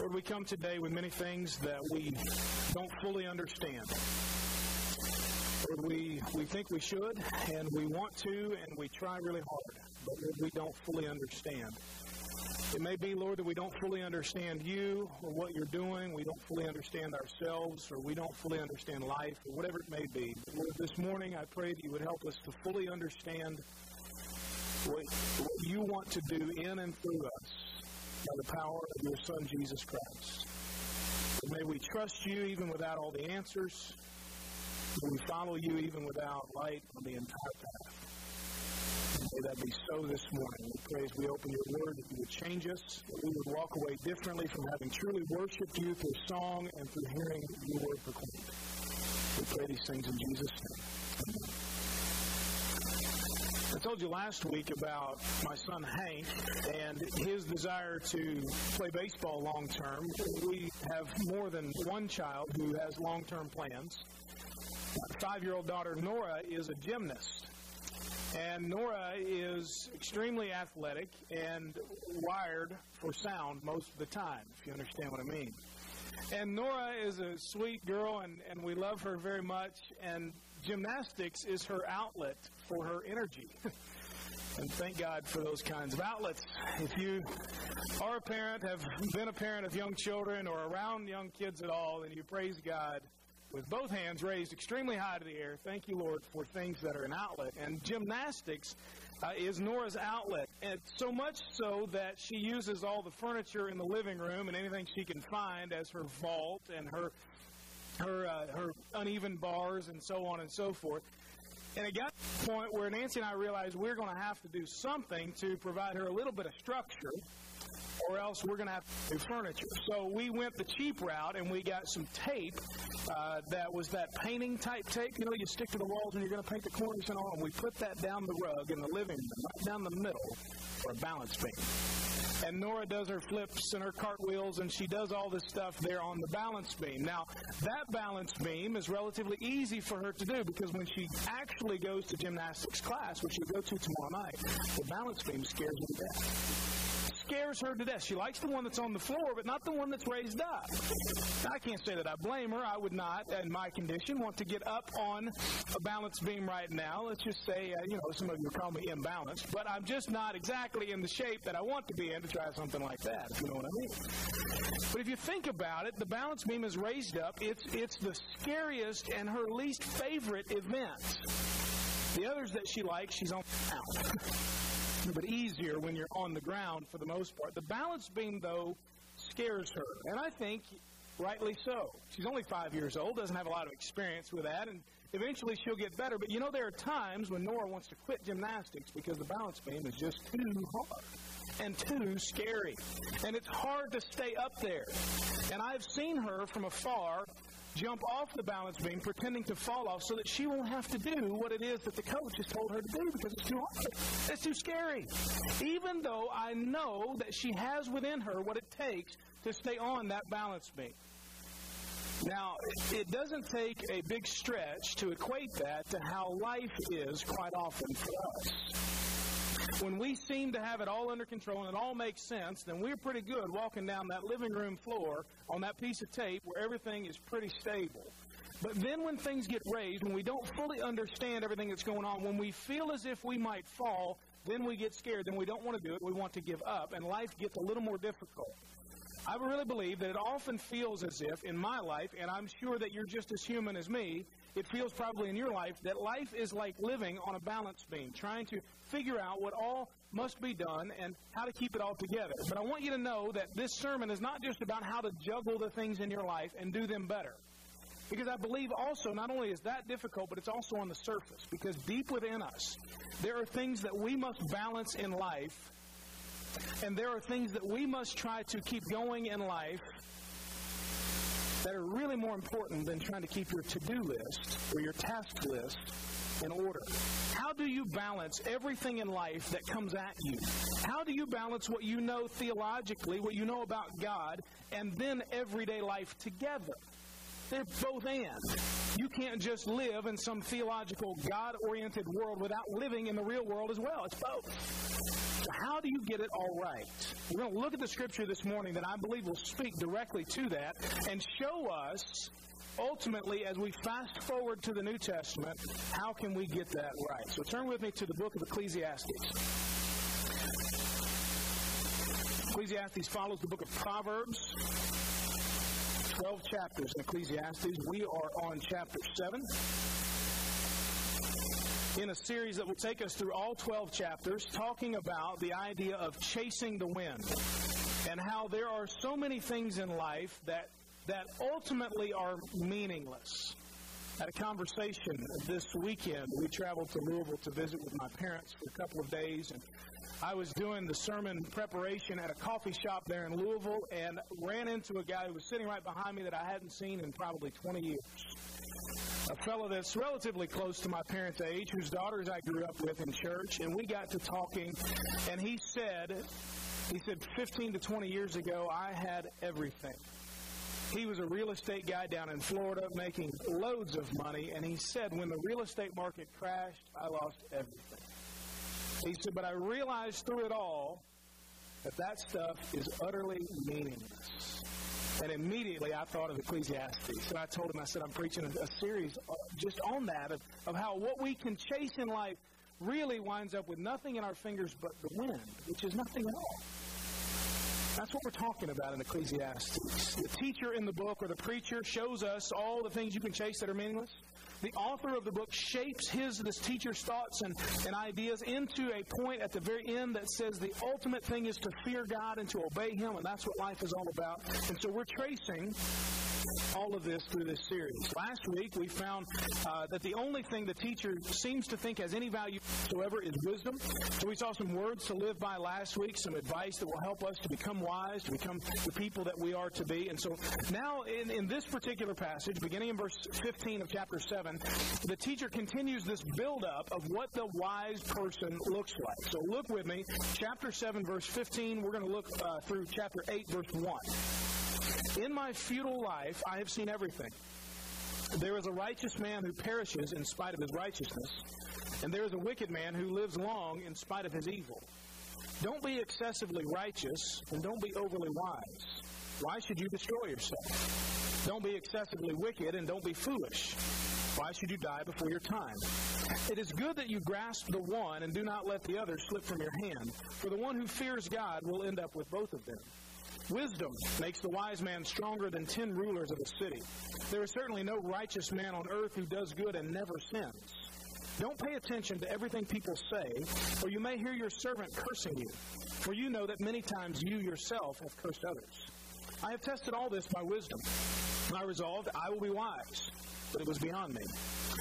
Lord, we come today with many things that we don't fully understand. Lord, we, we think we should, and we want to, and we try really hard, but Lord, we don't fully understand. It may be, Lord, that we don't fully understand you or what you're doing. We don't fully understand ourselves or we don't fully understand life or whatever it may be. But Lord, this morning I pray that you would help us to fully understand what, what you want to do in and through us by the power of your Son, Jesus Christ. And may we trust you even without all the answers. May we follow you even without light on the entire path. May that be so this morning. We pray as we open your word that you would change us, that we would walk away differently from having truly worshiped you through song and through hearing your word proclaimed. We pray these things in Jesus' name. Amen. I told you last week about my son Hank and his desire to play baseball long term. We have more than one child who has long term plans. My five year old daughter Nora is a gymnast. And Nora is extremely athletic and wired for sound most of the time, if you understand what I mean. And Nora is a sweet girl, and, and we love her very much. And gymnastics is her outlet for her energy. and thank God for those kinds of outlets. If you are a parent, have been a parent of young children, or around young kids at all, then you praise God with both hands raised extremely high to the air. Thank you, Lord, for things that are an outlet. And gymnastics uh, is Nora's outlet, and so much so that she uses all the furniture in the living room and anything she can find as her vault and her her uh, her uneven bars and so on and so forth. And it got to the point where Nancy and I realized we're going to have to do something to provide her a little bit of structure or else we're going to have to do furniture. So we went the cheap route and we got some tape uh, that was that painting type tape. You know, you stick to the walls and you're going to paint the corners and all. And we put that down the rug in the living room, right down the middle for a balance beam. And Nora does her flips and her cartwheels, and she does all this stuff there on the balance beam. Now, that balance beam is relatively easy for her to do because when she actually goes to gymnastics class, which she'll go to tomorrow night, the balance beam scares her to death scares her to death. She likes the one that's on the floor, but not the one that's raised up. I can't say that I blame her. I would not, in my condition, want to get up on a balance beam right now. Let's just say, uh, you know, some of you call me imbalanced, but I'm just not exactly in the shape that I want to be in to try something like that, if you know what I mean. But if you think about it, the balance beam is raised up. It's, it's the scariest and her least favorite event. The others that she likes, she's on out. but easier when you're on the ground for the most part. The balance beam, though, scares her, and I think rightly so. She's only five years old, doesn't have a lot of experience with that, and eventually she'll get better. But you know, there are times when Nora wants to quit gymnastics because the balance beam is just too hard and too scary. And it's hard to stay up there. And I've seen her from afar jump off the balance beam pretending to fall off so that she won't have to do what it is that the coach has told her to do because it's too hard. It's too scary. Even though I know that she has within her what it takes to stay on that balance beam. Now, it doesn't take a big stretch to equate that to how life is quite often for us when we seem to have it all under control and it all makes sense, then we're pretty good walking down that living room floor on that piece of tape where everything is pretty stable. But then when things get raised, when we don't fully understand everything that's going on, when we feel as if we might fall, then we get scared. Then we don't want to do it. We want to give up, and life gets a little more difficult. I really believe that it often feels as if, in my life, and I'm sure that you're just as human as me, it feels probably in your life that life is like living on a balance beam, trying to figure out what all must be done and how to keep it all together. But I want you to know that this sermon is not just about how to juggle the things in your life and do them better. Because I believe also, not only is that difficult, but it's also on the surface. Because deep within us, there are things that we must balance in life, and there are things that we must try to keep going in life that are really more important than trying to keep your to do list or your task list in order. How do you balance everything in life that comes at you? How do you balance what you know theologically, what you know about God, and then everyday life together? They're both and. You can't just live in some theological, God oriented world without living in the real world as well. It's both. So, how do you get it all right? We're going to look at the scripture this morning that I believe will speak directly to that and show us ultimately, as we fast forward to the New Testament, how can we get that right? So turn with me to the book of Ecclesiastes. Ecclesiastes follows the book of Proverbs. 12 chapters in Ecclesiastes. We are on chapter 7 in a series that will take us through all 12 chapters, talking about the idea of chasing the wind and how there are so many things in life that, that ultimately are meaningless. Had a conversation this weekend. We traveled to Louisville to visit with my parents for a couple of days, and I was doing the sermon preparation at a coffee shop there in Louisville and ran into a guy who was sitting right behind me that I hadn't seen in probably 20 years a fellow that's relatively close to my parents' age, whose daughters I grew up with in church, and we got to talking, and he said, he said, 15 to 20 years ago, I had everything. He was a real estate guy down in Florida making loads of money, and he said, when the real estate market crashed, I lost everything. He said, but I realized through it all that that stuff is utterly meaningless. And immediately I thought of Ecclesiastes. And I told him, I said, I'm preaching a, a series uh, just on that of, of how what we can chase in life really winds up with nothing in our fingers but the wind, which is nothing at all. That's what we're talking about in Ecclesiastes. The teacher in the book or the preacher shows us all the things you can chase that are meaningless the author of the book shapes his this teacher's thoughts and, and ideas into a point at the very end that says the ultimate thing is to fear God and to obey him, and that's what life is all about. And so we're tracing all of this through this series. Last week, we found uh, that the only thing the teacher seems to think has any value whatsoever is wisdom. So we saw some words to live by last week, some advice that will help us to become wise, to become the people that we are to be. And so now, in, in this particular passage, beginning in verse 15 of chapter 7, the teacher continues this buildup of what the wise person looks like. So look with me, chapter 7, verse 15. We're going to look uh, through chapter 8, verse 1. In my futile life, I have seen everything. There is a righteous man who perishes in spite of his righteousness, and there is a wicked man who lives long in spite of his evil. Don't be excessively righteous, and don't be overly wise. Why should you destroy yourself? Don't be excessively wicked, and don't be foolish. Why should you die before your time? It is good that you grasp the one and do not let the other slip from your hand, for the one who fears God will end up with both of them. Wisdom makes the wise man stronger than ten rulers of a city. There is certainly no righteous man on earth who does good and never sins. Don't pay attention to everything people say, or you may hear your servant cursing you, for you know that many times you yourself have cursed others. I have tested all this by wisdom. I resolved I will be wise but it was beyond me.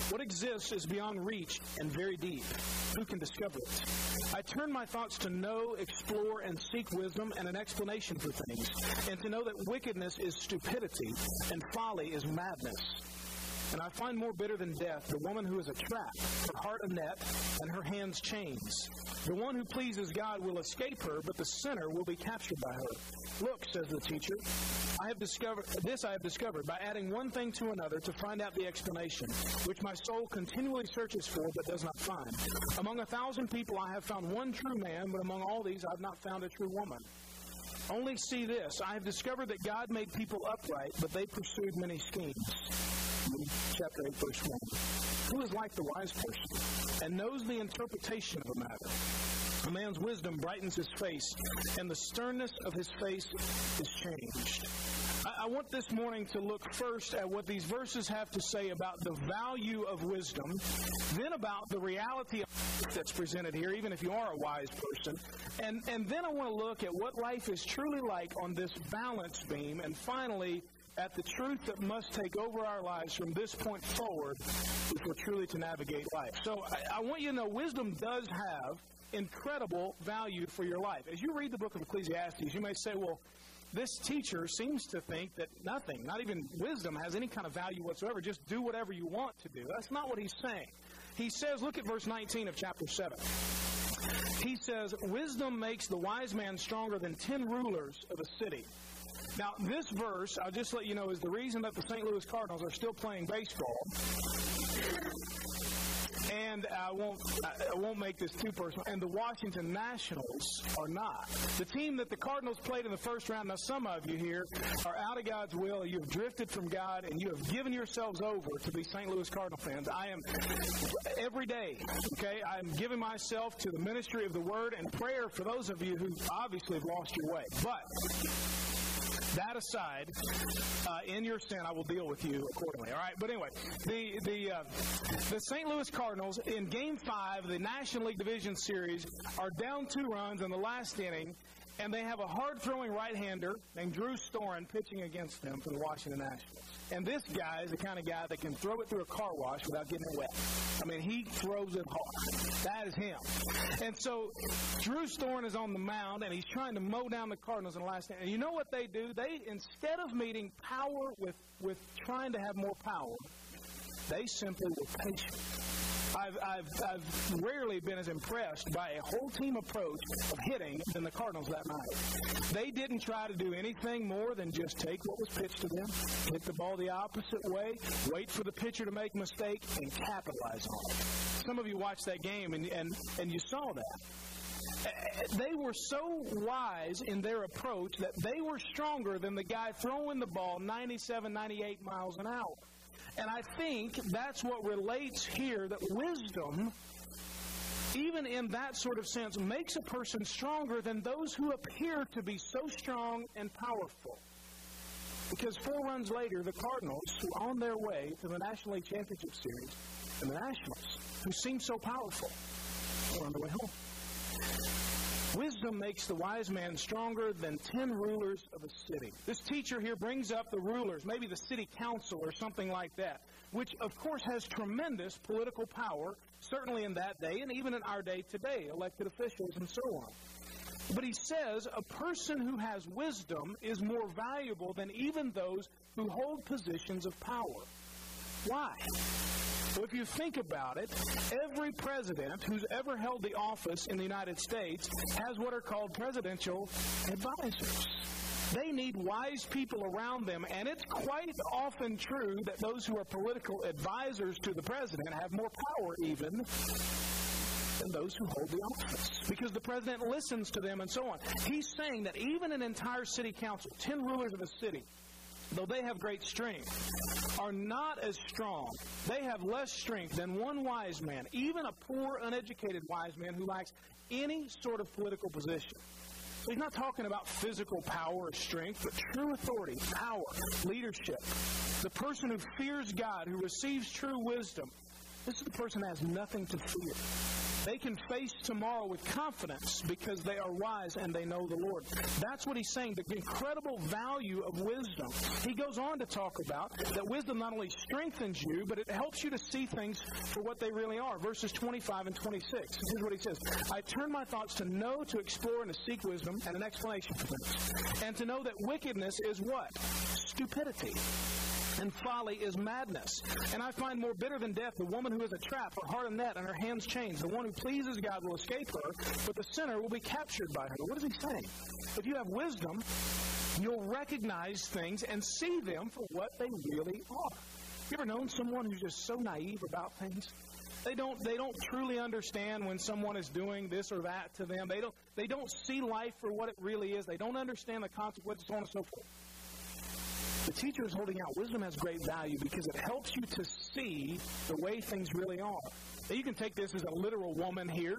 What exists is beyond reach and very deep. Who can discover it? I turn my thoughts to know, explore, and seek wisdom and an explanation for things, and to know that wickedness is stupidity and folly is madness. And I find more bitter than death the woman who is a trap, her heart a net, and her hands chains. The one who pleases God will escape her, but the sinner will be captured by her. Look, says the teacher, I have discovered this I have discovered by adding one thing to another to find out the explanation, which my soul continually searches for but does not find. Among a thousand people I have found one true man, but among all these I have not found a true woman. Only see this I have discovered that God made people upright, but they pursued many schemes chapter 8, verse 1. Who is like the wise person and knows the interpretation of a matter? A man's wisdom brightens his face, and the sternness of his face is changed. I, I want this morning to look first at what these verses have to say about the value of wisdom, then about the reality that's presented here, even if you are a wise person, and, and then I want to look at what life is truly like on this balance beam, and finally, at the truth that must take over our lives from this point forward if we're truly to navigate life. So I, I, want you to know wisdom does have incredible value for your life. As you read the book of Ecclesiastes, you may say, well, this teacher seems to think that nothing, not even wisdom, has any kind of value whatsoever. Just do whatever you want to do. That's not what he's saying. He says, look at verse 19 of chapter 7. He says, Wisdom makes the wise man stronger than ten rulers of a city. Now, this verse, I'll just let you know, is the reason that the St. Louis Cardinals are still playing baseball. And I won't I won't make this too personal. And the Washington Nationals are not the team that the Cardinals played in the first round. Now, some of you here are out of God's will. You have drifted from God, and you have given yourselves over to be St. Louis Cardinal fans. I am every day. Okay, I am giving myself to the ministry of the Word and prayer for those of you who obviously have lost your way. But that aside, uh, in your sin, I will deal with you accordingly. All right. But anyway, the the uh, the St. Louis Cardinals in Game Five of the National League Division Series are down two runs in the last inning, and they have a hard throwing right hander named Drew Storen pitching against them for the Washington Nationals. And this guy is the kind of guy that can throw it through a car wash without getting it wet. I mean, he throws it hard. That is him. And so Drew Storen is on the mound, and he's trying to mow down the Cardinals in the last inning. And you know what they do? They, instead of meeting power with, with trying to have more power, they simply were patient I've, I've, I've rarely been as impressed by a whole team approach of hitting than the Cardinals that night. They didn't try to do anything more than just take what was pitched to them, hit the ball the opposite way, wait for the pitcher to make a mistake, and capitalize on it. Some of you watched that game and, and, and you saw that they were so wise in their approach that they were stronger than the guy throwing the ball 97, 98 miles an hour. And I think that's what relates here that wisdom, even in that sort of sense, makes a person stronger than those who appear to be so strong and powerful. Because four runs later, the Cardinals, who are on their way to the National League Championship Series, and the Nationals, who seem so powerful, are on their way home. Wisdom makes the wise man stronger than ten rulers of a city. This teacher here brings up the rulers, maybe the city council or something like that, which of course has tremendous political power, certainly in that day and even in our day today, elected officials and so on. But he says a person who has wisdom is more valuable than even those who hold positions of power. Why? So if you think about it, every president who's ever held the office in the United States has what are called presidential advisors. They need wise people around them, and it's quite often true that those who are political advisors to the president have more power even than those who hold the office because the president listens to them and so on. He's saying that even an entire city council, 10 rulers of a city, though they have great strength, are not as strong. They have less strength than one wise man, even a poor, uneducated wise man who lacks any sort of political position. So he's not talking about physical power or strength, but true authority, power, leadership. The person who fears God, who receives true wisdom, this is the person that has nothing to fear. They can face tomorrow with confidence because they are wise and they know the Lord. That's what he's saying, the incredible value of wisdom. He goes on to talk about that wisdom not only strengthens you, but it helps you to see things for what they really are. Verses 25 and 26. Here's what he says I turn my thoughts to know, to explore, and to seek wisdom and an explanation for. And to know that wickedness is what? Stupidity and folly is madness. And I find more bitter than death the woman who is a trap, her heart a net, and her hands chains. The one who pleases God will escape her, but the sinner will be captured by her. What is he saying? If you have wisdom, you'll recognize things and see them for what they really are. You ever known someone who's just so naive about things? They don't they don't truly understand when someone is doing this or that to them. They don't they don't see life for what it really is. They don't understand the consequences, so on and so forth. The teacher is holding out. Wisdom has great value because it helps you to see the way things really are. Now, you can take this as a literal woman here.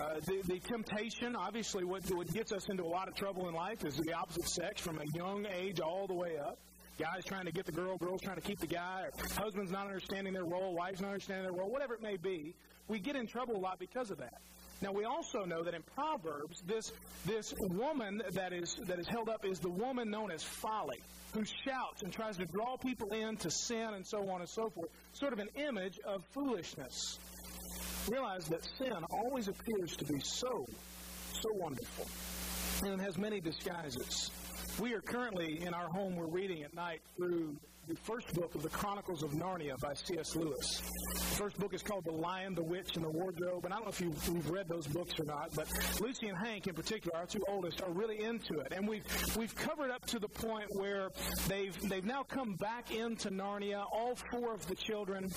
Uh, the, the temptation, obviously, what, what gets us into a lot of trouble in life is the opposite sex from a young age all the way up. Guys trying to get the girl, girls trying to keep the guy, or husbands not understanding their role, wives not understanding their role, whatever it may be. We get in trouble a lot because of that. Now we also know that in Proverbs, this this woman that is that is held up is the woman known as folly who shouts and tries to draw people in to sin and so on and so forth, sort of an image of foolishness. Realize that sin always appears to be so, so wonderful, and has many disguises. We are currently in our home, we're reading at night through the first book of the Chronicles of Narnia by C.S. Lewis. The first book is called The Lion, the Witch, and the Wardrobe. And I don't know if you've, read those books or not, but Lucy and Hank, in particular, our two oldest, are really into it. And we've we've covered up to the point where they've they've now come back into Narnia. All four of the children,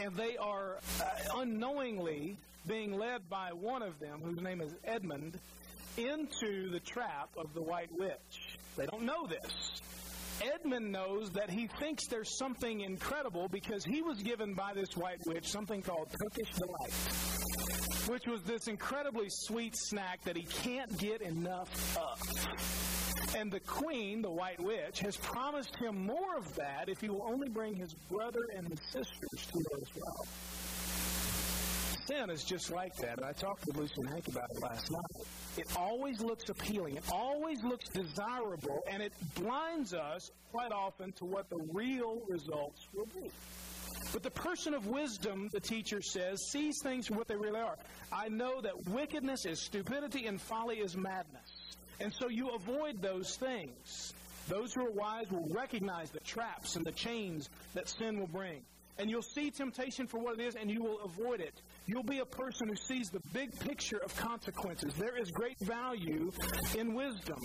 and they are uh, unknowingly being led by one of them, whose name is Edmund, into the trap of the White Witch. They don't know this. Edmund knows that he thinks there's something incredible because he was given by this white witch something called Turkish Delight, which was this incredibly sweet snack that he can't get enough of. And the queen, the white witch, has promised him more of that if he will only bring his brother and his sisters to her as well. Sin is just like that. And I talked with Lucy and Hank about it last night. It always looks appealing. It always looks desirable, and it blinds us quite often to what the real results will be. But the person of wisdom, the teacher says, sees things for what they really are. I know that wickedness is stupidity and folly is madness. And so you avoid those things. Those who are wise will recognize the traps and the chains that sin will bring. And you'll see temptation for what it is, and you will avoid it. You'll be a person who sees the big picture of consequences. There is great value in wisdom.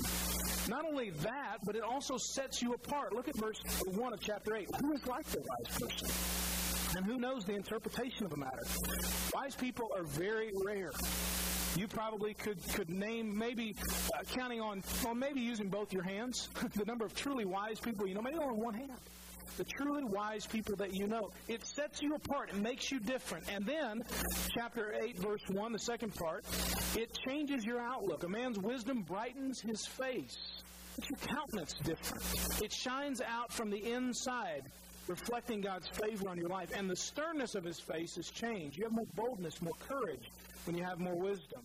Not only that, but it also sets you apart. Look at verse 1 of chapter 8. Who is like the wise person? And who knows the interpretation of a matter? Wise people are very rare. You probably could, could name, maybe uh, counting on, well, maybe using both your hands, the number of truly wise people you know, maybe on one hand the truly wise people that you know. It sets you apart. It makes you different. And then, chapter 8, verse 1, the second part, it changes your outlook. A man's wisdom brightens his face. Makes your countenance different. It shines out from the inside reflecting God's favor on your life. And the sternness of his face is changed. You have more boldness, more courage when you have more wisdom.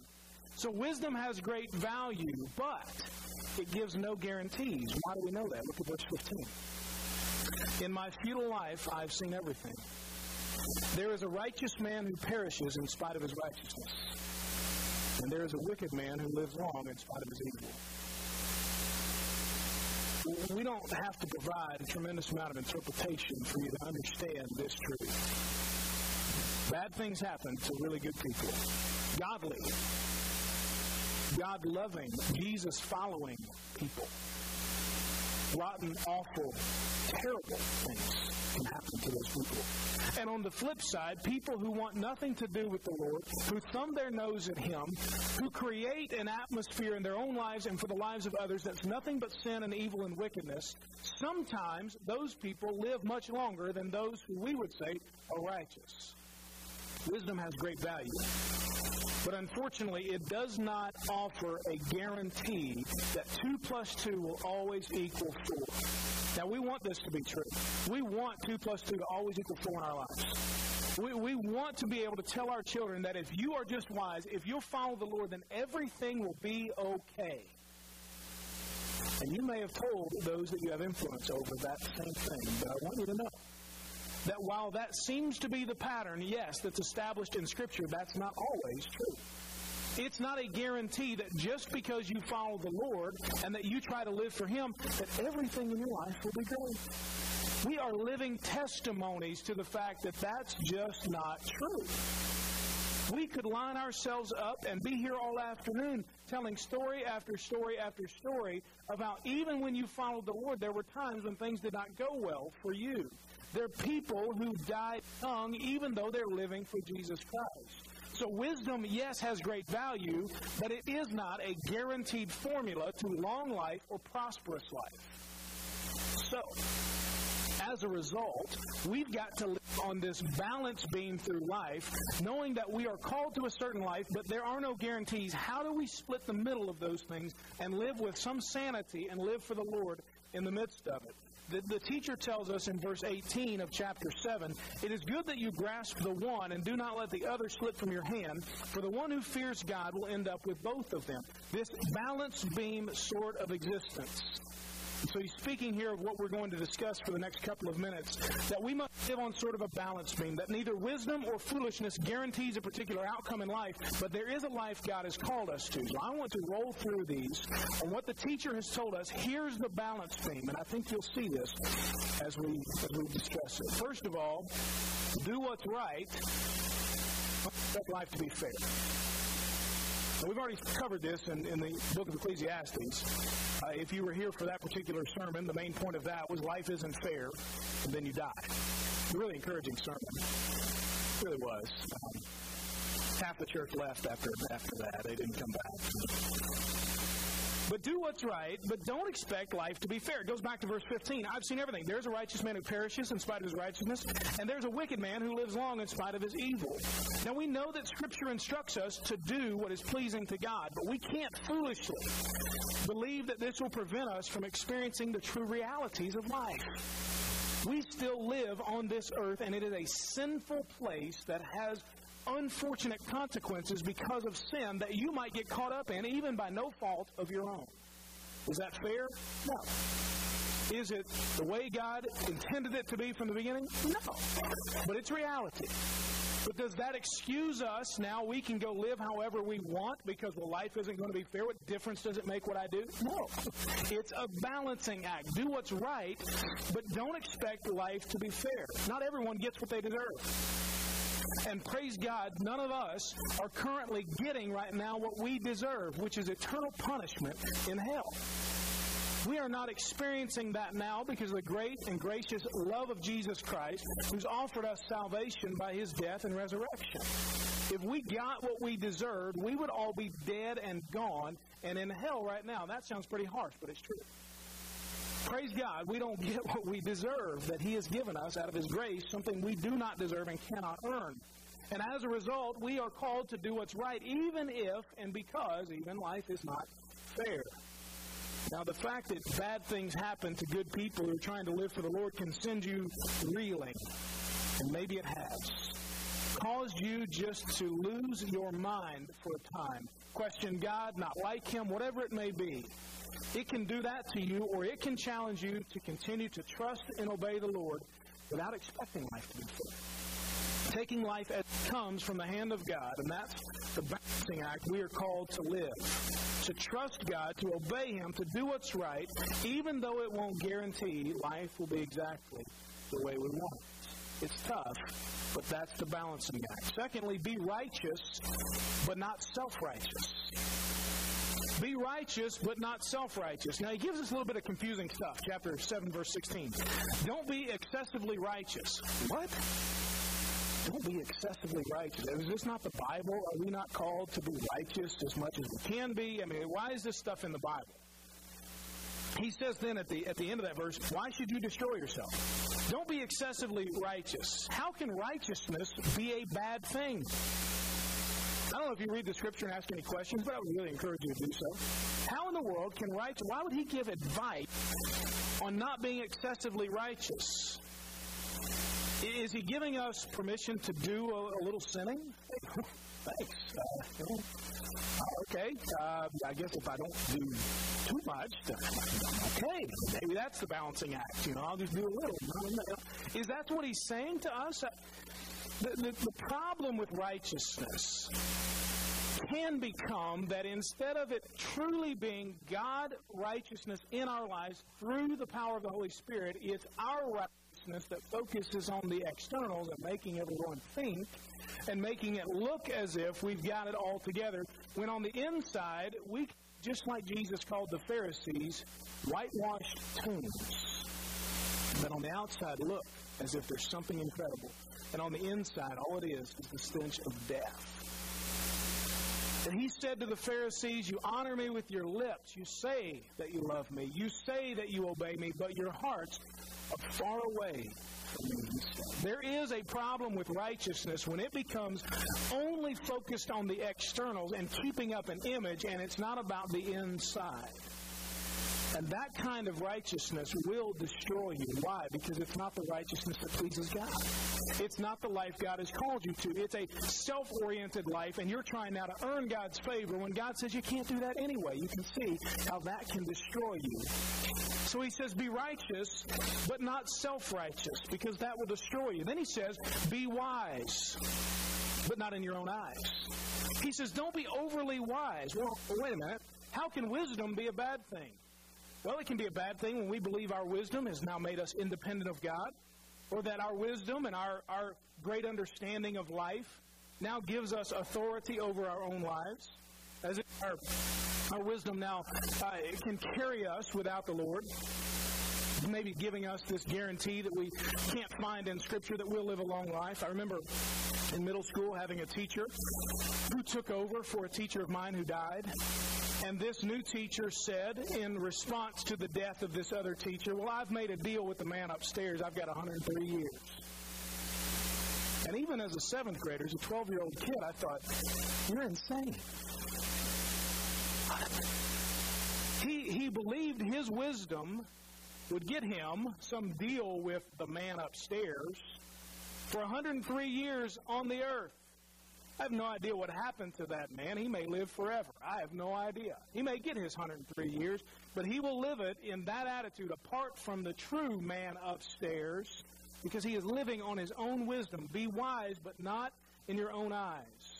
So wisdom has great value, but it gives no guarantees. Why do we know that? Look at verse 15. In my futile life, I've seen everything. There is a righteous man who perishes in spite of his righteousness, and there is a wicked man who lives long in spite of his evil. We don't have to provide a tremendous amount of interpretation for you to understand this truth. Bad things happen to really good people. Godly, God loving, Jesus following people rotten, awful, terrible things can happen to those people. And on the flip side, people who want nothing to do with the Lord, who thumb their nose at Him, who create an atmosphere in their own lives and for the lives of others that's nothing but sin and evil and wickedness, sometimes those people live much longer than those who we would say are righteous. Wisdom has great value. But unfortunately, it does not offer a guarantee that 2 plus 2 will always equal 4. Now, we want this to be true. We want 2 plus 2 to always equal 4 in our lives. We, we want to be able to tell our children that if you are just wise, if you'll follow the Lord, then everything will be okay. And you may have told those that you have influence over that same thing, but I want you to know that while that seems to be the pattern, yes, that's established in Scripture, that's not always true. It's not a guarantee that just because you follow the Lord and that you try to live for Him, that everything in your life will be great. We are living testimonies to the fact that that's just not true. We could line ourselves up and be here all afternoon telling story after story after story about even when you followed the Lord, there were times when things did not go well for you. They're people who died young even though they're living for Jesus Christ. So wisdom, yes, has great value, but it is not a guaranteed formula to long life or prosperous life. So, as a result, we've got to live on this balance beam through life, knowing that we are called to a certain life, but there are no guarantees. How do we split the middle of those things and live with some sanity and live for the Lord in the midst of it? The, the teacher tells us in verse 18 of chapter 7 It is good that you grasp the one and do not let the other slip from your hand, for the one who fears God will end up with both of them. This balance beam sort of existence. So he's speaking here of what we're going to discuss for the next couple of minutes, that we must live on sort of a balance beam, that neither wisdom or foolishness guarantees a particular outcome in life, but there is a life God has called us to. So I want to roll through these, and what the teacher has told us, here's the balance beam, and I think you'll see this as we, as we discuss it. First of all, do what's right, expect life to be fair. We've already covered this in, in the book of Ecclesiastes. Uh, if you were here for that particular sermon, the main point of that was life isn't fair, and then you die. Really encouraging sermon. It really was. Um, half the church left after after that. They didn't come back. But do what's right, but don't expect life to be fair. It goes back to verse 15. I've seen everything. There's a righteous man who perishes in spite of his righteousness, and there's a wicked man who lives long in spite of his evil. Now, we know that Scripture instructs us to do what is pleasing to God, but we can't foolishly believe that this will prevent us from experiencing the true realities of life. We still live on this earth, and it is a sinful place that has unfortunate consequences because of sin that you might get caught up in, even by no fault of your own. Is that fair? No. Is it the way God intended it to be from the beginning? No. But it's reality. But does that excuse us now we can go live however we want because well life isn't going to be fair? What difference does it make what I do? No. It's a balancing act. Do what's right, but don't expect life to be fair. Not everyone gets what they deserve. And praise God, none of us are currently getting right now what we deserve, which is eternal punishment in hell. We are not experiencing that now because of the great and gracious love of Jesus Christ, who's offered us salvation by his death and resurrection. If we got what we deserved, we would all be dead and gone and in hell right now. That sounds pretty harsh, but it's true. Praise God, we don't get what we deserve that He has given us out of His grace, something we do not deserve and cannot earn. And as a result, we are called to do what's right, even if and because even life is not fair. Now, the fact that bad things happen to good people who are trying to live for the Lord can send you reeling. And maybe it has. Caused you just to lose your mind for a time. Question God, not like Him, whatever it may be. It can do that to you, or it can challenge you to continue to trust and obey the Lord without expecting life to be fair. Taking life as it comes from the hand of God, and that's the balancing act we are called to live. To trust God, to obey Him, to do what's right, even though it won't guarantee life will be exactly the way we want. It's tough, but that's the balancing act. Secondly, be righteous, but not self righteous. Be righteous, but not self righteous. Now, he gives us a little bit of confusing stuff. Chapter 7, verse 16. Don't be excessively righteous. What? Don't be excessively righteous. Is this not the Bible? Are we not called to be righteous as much as we can be? I mean, why is this stuff in the Bible? He says then at the at the end of that verse, why should you destroy yourself? Don't be excessively righteous. How can righteousness be a bad thing? I don't know if you read the scripture and ask any questions, but I would really encourage you to do so. How in the world can righteous, why would he give advice on not being excessively righteous? Is he giving us permission to do a, a little sinning? Thanks. Uh, okay, uh, I guess if I don't do too much, okay, maybe that's the balancing act. You know, I'll just do a little. Is that what he's saying to us? The, the, the problem with righteousness can become that instead of it truly being God righteousness in our lives through the power of the Holy Spirit, it's our righteousness that focuses on the externals and making everyone think and making it look as if we've got it all together, when on the inside, we, just like Jesus called the Pharisees, whitewashed tombs. But on the outside, look as if there's something incredible. And on the inside, all it is is the stench of death. And he said to the Pharisees, You honor me with your lips. You say that you love me. You say that you obey me, but your hearts are far away. There is a problem with righteousness when it becomes only focused on the externals and keeping up an image, and it's not about the inside. And that kind of righteousness will destroy you. Why? Because it's not the righteousness that pleases God. It's not the life God has called you to. It's a self oriented life, and you're trying now to earn God's favor when God says you can't do that anyway. You can see how that can destroy you. So he says, Be righteous, but not self righteous, because that will destroy you. Then he says, Be wise, but not in your own eyes. He says, Don't be overly wise. Well, wait a minute. How can wisdom be a bad thing? Well, it can be a bad thing when we believe our wisdom has now made us independent of God, or that our wisdom and our, our great understanding of life now gives us authority over our own lives. As if our, our wisdom now uh, can carry us without the Lord maybe giving us this guarantee that we can't find in Scripture that we'll live a long life. I remember in middle school having a teacher who took over for a teacher of mine who died. And this new teacher said, in response to the death of this other teacher, Well, I've made a deal with the man upstairs. I've got 103 years. And even as a seventh grader, as a 12 year old kid, I thought, You're insane. He, he believed his wisdom would get him some deal with the man upstairs for 103 years on the earth. I have no idea what happened to that man. He may live forever. I have no idea. He may get his 103 years, but he will live it in that attitude apart from the true man upstairs because he is living on his own wisdom. Be wise, but not in your own eyes.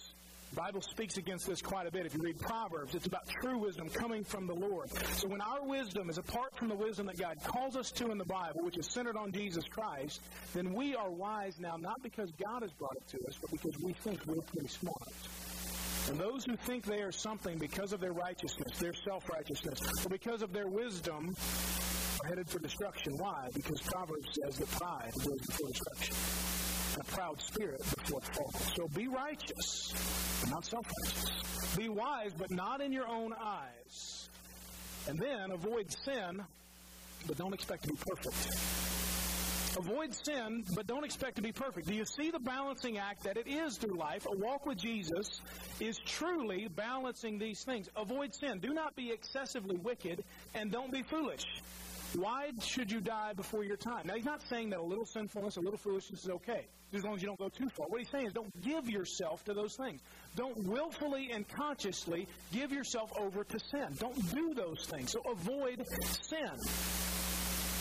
The Bible speaks against this quite a bit. If you read Proverbs, it's about true wisdom coming from the Lord. So when our wisdom is apart from the wisdom that God calls us to in the Bible, which is centered on Jesus Christ, then we are wise now not because God has brought it to us, but because we think we're pretty smart. And those who think they are something because of their righteousness, their self righteousness, or because of their wisdom, are headed for destruction. Why? Because Proverbs says that pride goes before destruction a proud spirit before the fall. So be righteous, but not self righteous. Be wise, but not in your own eyes. And then avoid sin, but don't expect to be perfect. Avoid sin, but don't expect to be perfect. Do you see the balancing act that it is through life? A walk with Jesus is truly balancing these things. Avoid sin. Do not be excessively wicked, and don't be foolish. Why should you die before your time? Now, he's not saying that a little sinfulness, a little foolishness is okay, as long as you don't go too far. What he's saying is don't give yourself to those things. Don't willfully and consciously give yourself over to sin. Don't do those things. So avoid sin.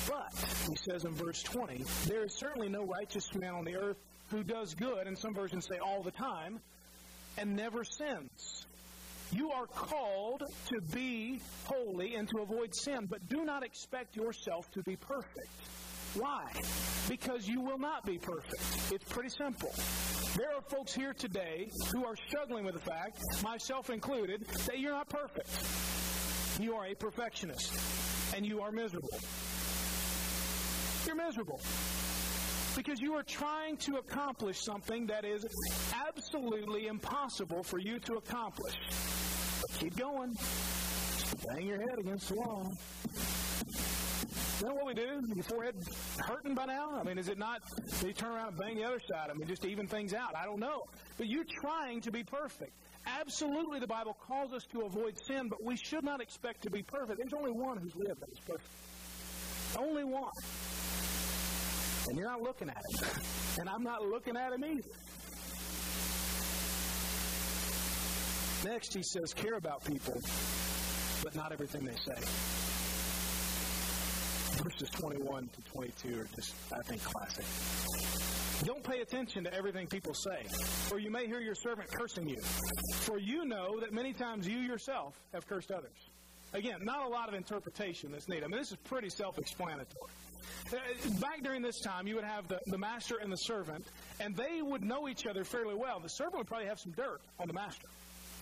But, he says in verse 20, there is certainly no righteous man on the earth who does good, and some versions say all the time, and never sins. You are called to be holy and to avoid sin, but do not expect yourself to be perfect. Why? Because you will not be perfect. It's pretty simple. There are folks here today who are struggling with the fact, myself included, that you're not perfect. You are a perfectionist, and you are miserable. You're miserable because you are trying to accomplish something that is absolutely impossible for you to accomplish. Keep going. Bang your head against the wall. You know what we do? Your forehead hurting by now? I mean, is it not? You turn around and bang the other side. I mean, just to even things out. I don't know. But you're trying to be perfect. Absolutely, the Bible calls us to avoid sin, but we should not expect to be perfect. There's only one who's lived that is perfect. Only one. And you're not looking at him. And I'm not looking at him either. Next, he says, care about people, but not everything they say. Verses 21 to 22 are just, I think, classic. Don't pay attention to everything people say, or you may hear your servant cursing you. For you know that many times you yourself have cursed others. Again, not a lot of interpretation that's needed. I mean, this is pretty self explanatory. Uh, back during this time, you would have the, the master and the servant, and they would know each other fairly well. The servant would probably have some dirt on the master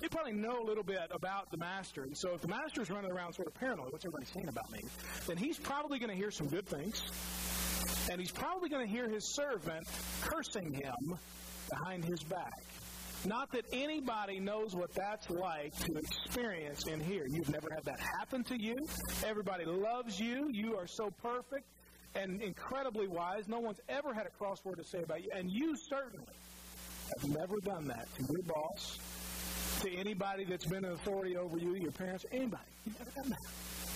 they probably know a little bit about the master. And so if the master's running around sort of paranoid, what's everybody saying about me? Then he's probably going to hear some good things. And he's probably going to hear his servant cursing him behind his back. Not that anybody knows what that's like to experience in here. You've never had that happen to you. Everybody loves you. You are so perfect and incredibly wise. No one's ever had a crossword to say about you. And you certainly have never done that to your boss to anybody that's been an authority over you, your parents, anybody. You've never done that.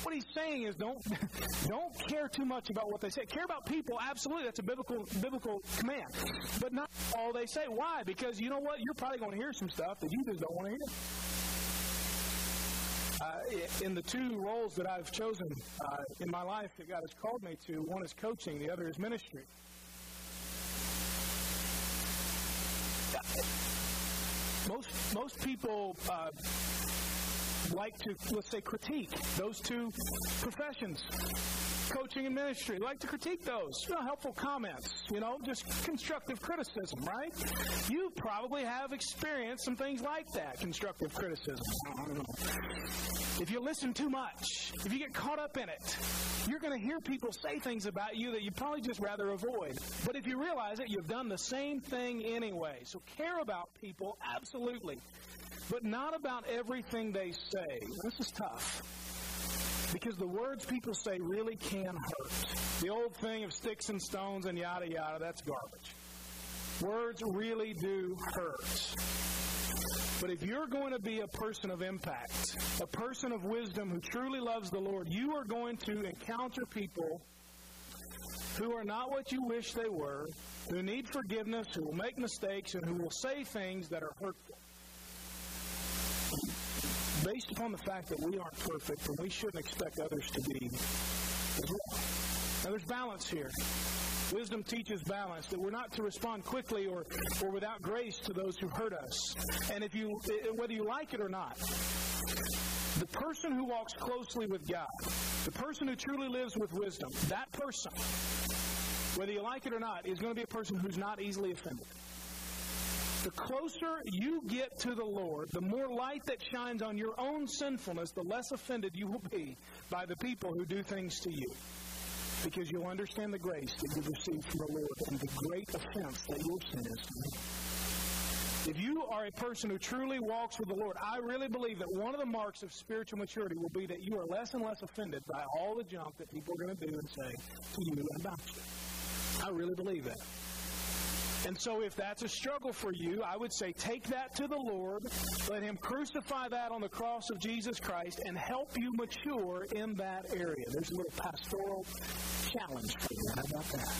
What he's saying is don't don't care too much about what they say. Care about people, absolutely. That's a biblical biblical command. But not all they say. Why? Because you know what? You're probably going to hear some stuff that you just don't want to hear. In the two roles that I've chosen uh, in my life that God has called me to, one is coaching, the other is ministry. Most most people uh, like to, let's say, critique those two professions, coaching and ministry. Like to critique those. You know, helpful comments, you know, just constructive criticism, right? You probably have experienced some things like that, constructive criticism. If you listen too much, if you get caught up in it, you're going to hear people say things about you that you probably just rather avoid. But if you realize it, you've done the same thing anyway. So care about people, absolutely but not about everything they say. This is tough. Because the words people say really can hurt. The old thing of sticks and stones and yada yada, that's garbage. Words really do hurt. But if you're going to be a person of impact, a person of wisdom who truly loves the Lord, you are going to encounter people who are not what you wish they were, who need forgiveness, who will make mistakes, and who will say things that are hurtful based upon the fact that we aren't perfect and we shouldn't expect others to be as well. Now, there's balance here. Wisdom teaches balance, that we're not to respond quickly or, or without grace to those who hurt us. And if you, whether you like it or not, the person who walks closely with God, the person who truly lives with wisdom, that person, whether you like it or not, is going to be a person who's not easily offended. The closer you get to the Lord, the more light that shines on your own sinfulness, the less offended you will be by the people who do things to you. Because you'll understand the grace that you've received from the Lord and the great offense that your sin is. If you are a person who truly walks with the Lord, I really believe that one of the marks of spiritual maturity will be that you are less and less offended by all the junk that people are going to do and say to you about you. I really believe that. And so, if that's a struggle for you, I would say take that to the Lord. Let Him crucify that on the cross of Jesus Christ and help you mature in that area. There's a little pastoral challenge for you. How about that?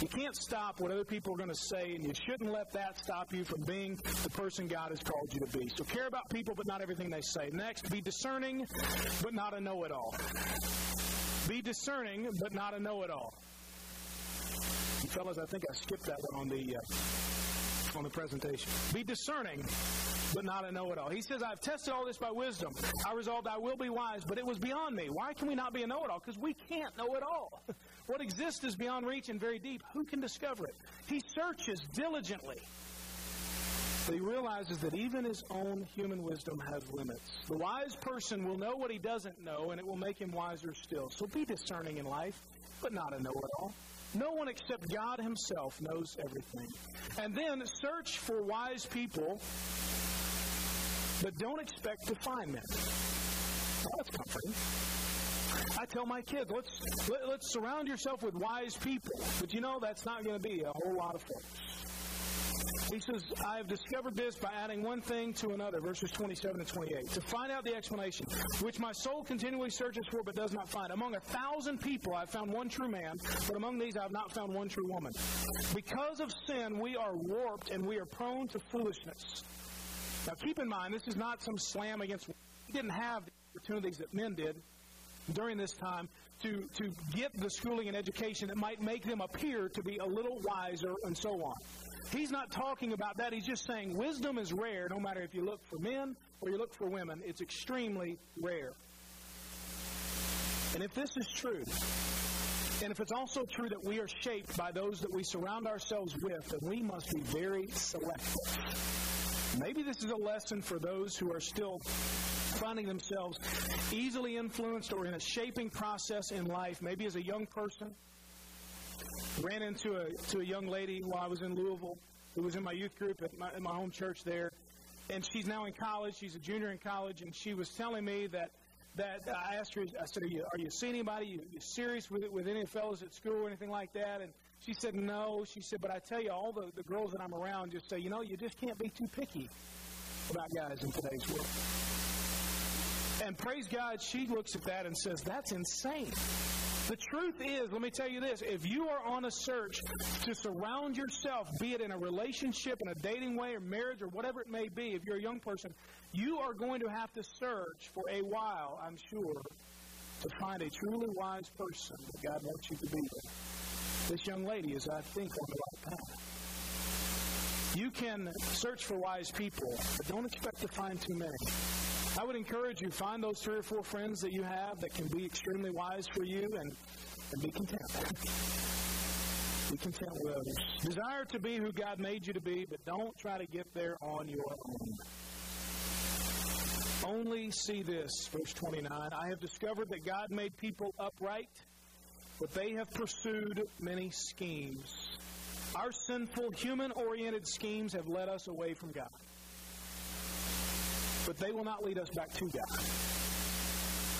You can't stop what other people are going to say, and you shouldn't let that stop you from being the person God has called you to be. So care about people, but not everything they say. Next, be discerning, but not a know it all. Be discerning, but not a know it all fellas, I think I skipped that one on the uh, on the presentation. Be discerning, but not a know-it-all. He says, "I've tested all this by wisdom. I resolved I will be wise, but it was beyond me. Why can we not be a know-it-all? Because we can't know it all. what exists is beyond reach and very deep. Who can discover it? He searches diligently." But he realizes that even his own human wisdom has limits. The wise person will know what he doesn't know, and it will make him wiser still. So be discerning in life, but not a know it all. No one except God Himself knows everything. And then search for wise people, but don't expect to find them. Well, that's comforting. I tell my kids, let's let, us let us surround yourself with wise people. But you know that's not going to be a whole lot of folks. He says, I have discovered this by adding one thing to another, verses 27 and 28, to find out the explanation, which my soul continually searches for but does not find. Among a thousand people I have found one true man, but among these I have not found one true woman. Because of sin, we are warped and we are prone to foolishness. Now keep in mind, this is not some slam against. We didn't have the opportunities that men did during this time to, to get the schooling and education that might make them appear to be a little wiser and so on. He's not talking about that. He's just saying wisdom is rare no matter if you look for men or you look for women. It's extremely rare. And if this is true, and if it's also true that we are shaped by those that we surround ourselves with, then we must be very selective. Maybe this is a lesson for those who are still finding themselves easily influenced or in a shaping process in life, maybe as a young person ran into a to a young lady while I was in Louisville who was in my youth group at my, at my home church there, and she's now in college. She's a junior in college, and she was telling me that that I asked her. I said, "Are you, are you seeing anybody? You, you serious with with any fellows at school or anything like that?" And she said, "No." She said, "But I tell you, all the the girls that I'm around just say, you know, you just can't be too picky about guys in today's world." And praise God, she looks at that and says, That's insane. The truth is, let me tell you this if you are on a search to surround yourself, be it in a relationship, in a dating way, or marriage, or whatever it may be, if you're a young person, you are going to have to search for a while, I'm sure, to find a truly wise person that God wants you to be with. This young lady is, I think, on the right path. You can search for wise people, but don't expect to find too many. I would encourage you, find those three or four friends that you have that can be extremely wise for you and, and be content. be content with others. Desire to be who God made you to be, but don't try to get there on your own. Only see this, verse 29. I have discovered that God made people upright, but they have pursued many schemes. Our sinful, human oriented schemes have led us away from God but they will not lead us back to God.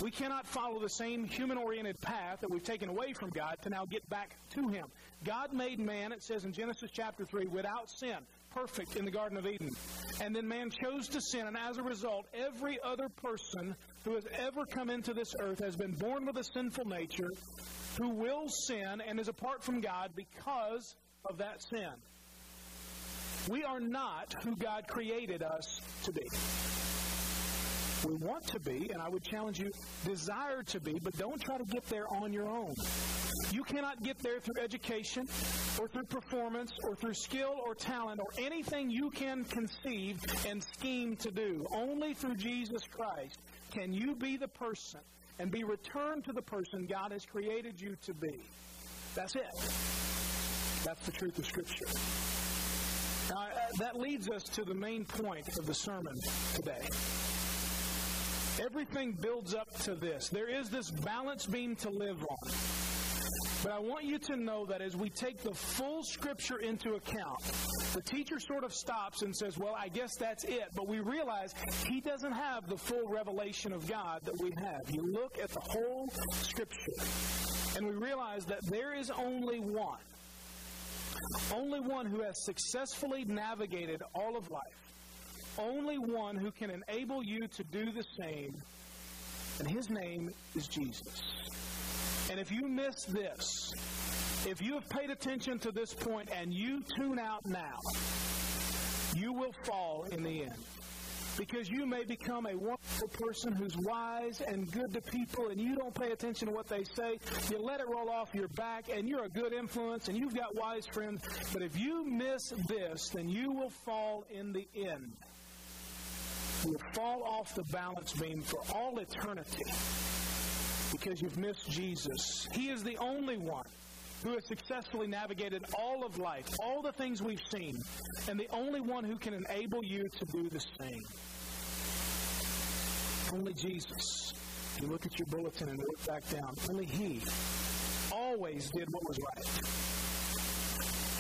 We cannot follow the same human oriented path that we've taken away from God to now get back to Him. God made man, it says in Genesis chapter 3, without sin, perfect in the Garden of Eden. And then man chose to sin, and as a result, every other person who has ever come into this earth has been born with a sinful nature, who will sin and is apart from God because of that sin. We are not who God created us to be. We want to be, and I would challenge you, desire to be, but don't try to get there on your own. You cannot get there through education or through performance or through skill or talent or anything you can conceive and scheme to do. Only through Jesus Christ can you be the person and be returned to the person God has created you to be. That's it. That's the truth of Scripture. That leads us to the main point of the sermon today. Everything builds up to this. There is this balance beam to live on. But I want you to know that as we take the full scripture into account, the teacher sort of stops and says, Well, I guess that's it. But we realize he doesn't have the full revelation of God that we have. You look at the whole scripture, and we realize that there is only one, only one who has successfully navigated all of life only one who can enable you to do the same, and his name is Jesus. And if you miss this, if you have paid attention to this point and you tune out now, you will fall in the end. Because you may become a wonderful person who's wise and good to people, and you don't pay attention to what they say. You let it roll off your back, and you're a good influence, and you've got wise friends. But if you miss this, then you will fall in the end You'll fall off the balance beam for all eternity because you've missed Jesus. He is the only one who has successfully navigated all of life, all the things we've seen, and the only one who can enable you to do the same. Only Jesus. You look at your bulletin and look back down. Only He always did what was right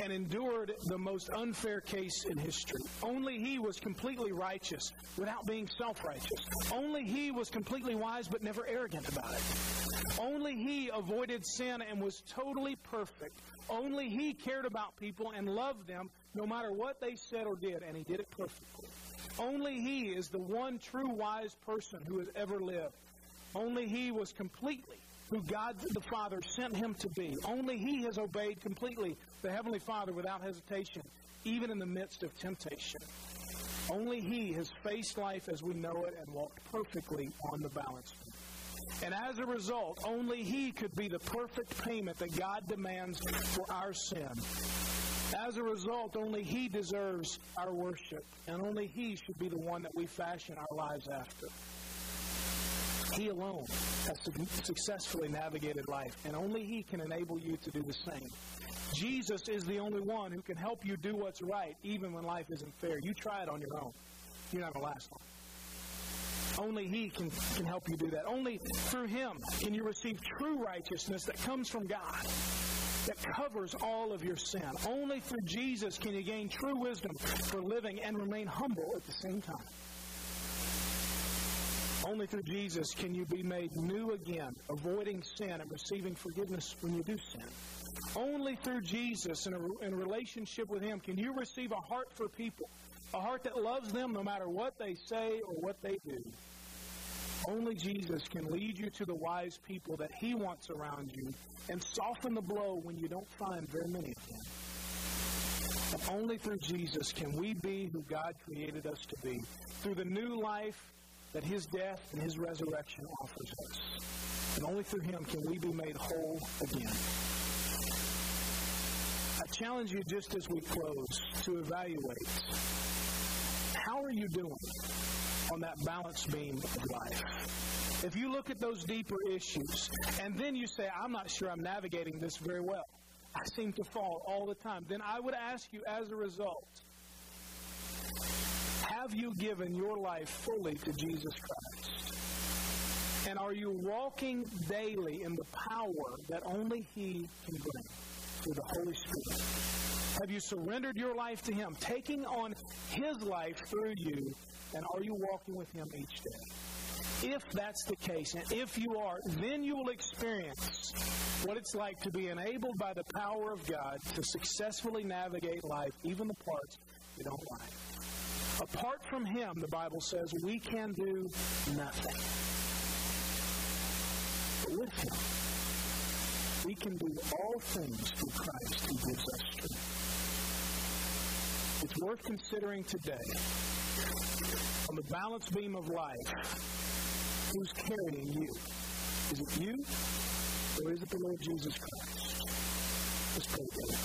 and endured the most unfair case in history. Only he was completely righteous without being self righteous. Only he was completely wise but never arrogant about it. Only he avoided sin and was totally perfect. Only he cared about people and loved them no matter what they said or did, and he did it perfectly. Only he is the one true wise person who has ever lived. Only he was completely who God the Father sent him to be. Only he has obeyed completely the Heavenly Father without hesitation, even in the midst of temptation. Only he has faced life as we know it and walked perfectly on the balance and as a result, only He could be the perfect payment that God demands for our sin. As a result, only He deserves our worship, and only He should be the one that we fashion our lives after. He alone has successfully navigated life, and only He can enable you to do the same. Jesus is the only one who can help you do what's right, even when life isn't fair. You try it on your own. You're not going to last long. Only He can, can help you do that. Only through Him can you receive true righteousness that comes from God, that covers all of your sin. Only through Jesus can you gain true wisdom for living and remain humble at the same time. Only through Jesus can you be made new again, avoiding sin and receiving forgiveness when you do sin. Only through Jesus and a, in relationship with Him can you receive a heart for people, a heart that loves them no matter what they say or what they do. Only Jesus can lead you to the wise people that He wants around you and soften the blow when you don't find very many of them. Only through Jesus can we be who God created us to be, through the new life that His death and His resurrection offers us. And only through Him can we be made whole again. I challenge you just as we close to evaluate how are you doing on that balance beam of life? If you look at those deeper issues and then you say, I'm not sure I'm navigating this very well, I seem to fall all the time, then I would ask you as a result, have you given your life fully to Jesus Christ? And are you walking daily in the power that only He can bring through the Holy Spirit? Have you surrendered your life to Him, taking on His life through you, and are you walking with Him each day? If that's the case, and if you are, then you will experience what it's like to be enabled by the power of God to successfully navigate life, even the parts you don't like. Apart from Him, the Bible says, we can do nothing. But with Him, we can do all things through Christ who gives us strength. It's worth considering today on the balance beam of life who's carrying you. Is it you or is it the Lord Jesus Christ? Let's pray together.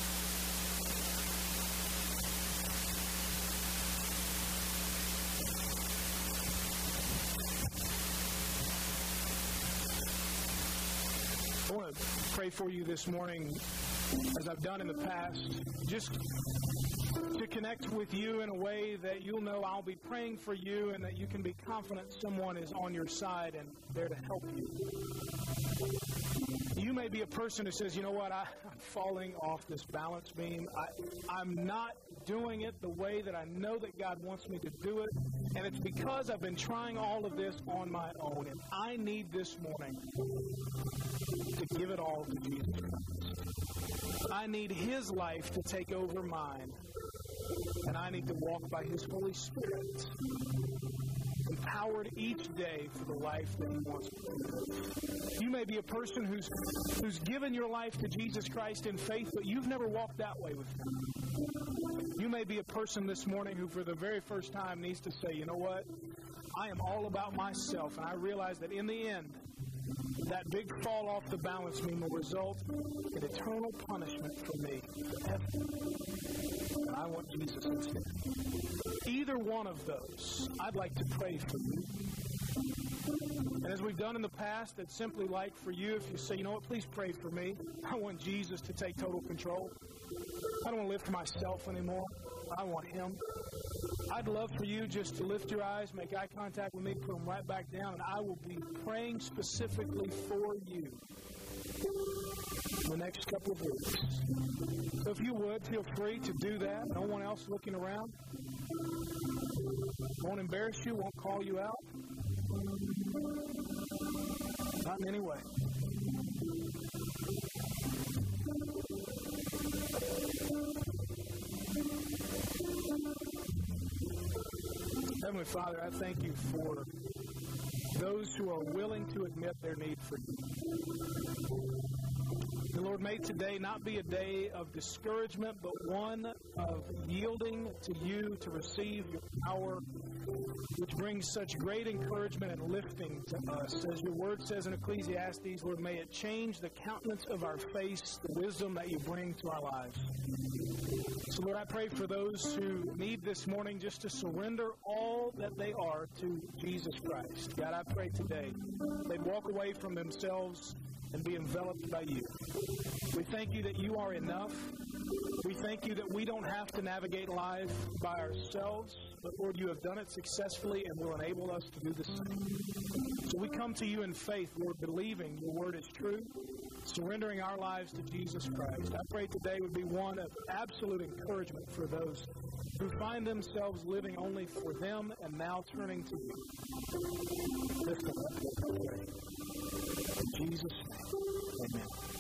I want to pray for you this morning, as I've done in the past, just to connect with you in a way that you'll know I'll be praying for you and that you can be confident someone is on your side and there to help you. You may be a person who says, you know what, I, am falling off this balance beam. I, I'm not doing it the way that I know that God wants me to do it. And it's because I've been trying all of this on my own. And I need this morning to give it all to Jesus I need His life to take over mine. And I need to walk by His Holy Spirit, empowered each day for the life that He wants to live. You may be a person who's, who's given your life to Jesus Christ in faith, but you've never walked that way with Him. You may be a person this morning who, for the very first time, needs to say, you know what? I am all about myself, and I realize that in the end, that big fall off the balance beam will result in eternal punishment for me. And I want Jesus instead. Either one of those, I'd like to pray for you. And as we've done in the past, it's simply like for you, if you say, you know what, please pray for me. I want Jesus to take total control. I don't want to live for myself anymore. I want Him. I'd love for you just to lift your eyes, make eye contact with me, put them right back down, and I will be praying specifically for you the next couple of weeks. So if you would, feel free to do that. No one else looking around. Won't embarrass you, won't call you out. Not in any way. Heavenly Father, I thank you for those who are willing to admit their need for you. And Lord, may today not be a day of discouragement, but one of yielding to you to receive your power, which brings such great encouragement and lifting to us. As your word says in Ecclesiastes, Lord, may it change the countenance of our face, the wisdom that you bring to our lives. So, Lord, I pray for those who need this morning just to surrender all that they are to Jesus Christ. God, I pray today they'd walk away from themselves and be enveloped by you. We thank you that you are enough. We thank you that we don't have to navigate life by ourselves, but Lord, you have done it successfully and will enable us to do the same. So we come to you in faith, Lord, believing your word is true, surrendering our lives to Jesus Christ. I pray today would be one of absolute encouragement for those who find themselves living only for them and now turning to you. Jesus' name, amen.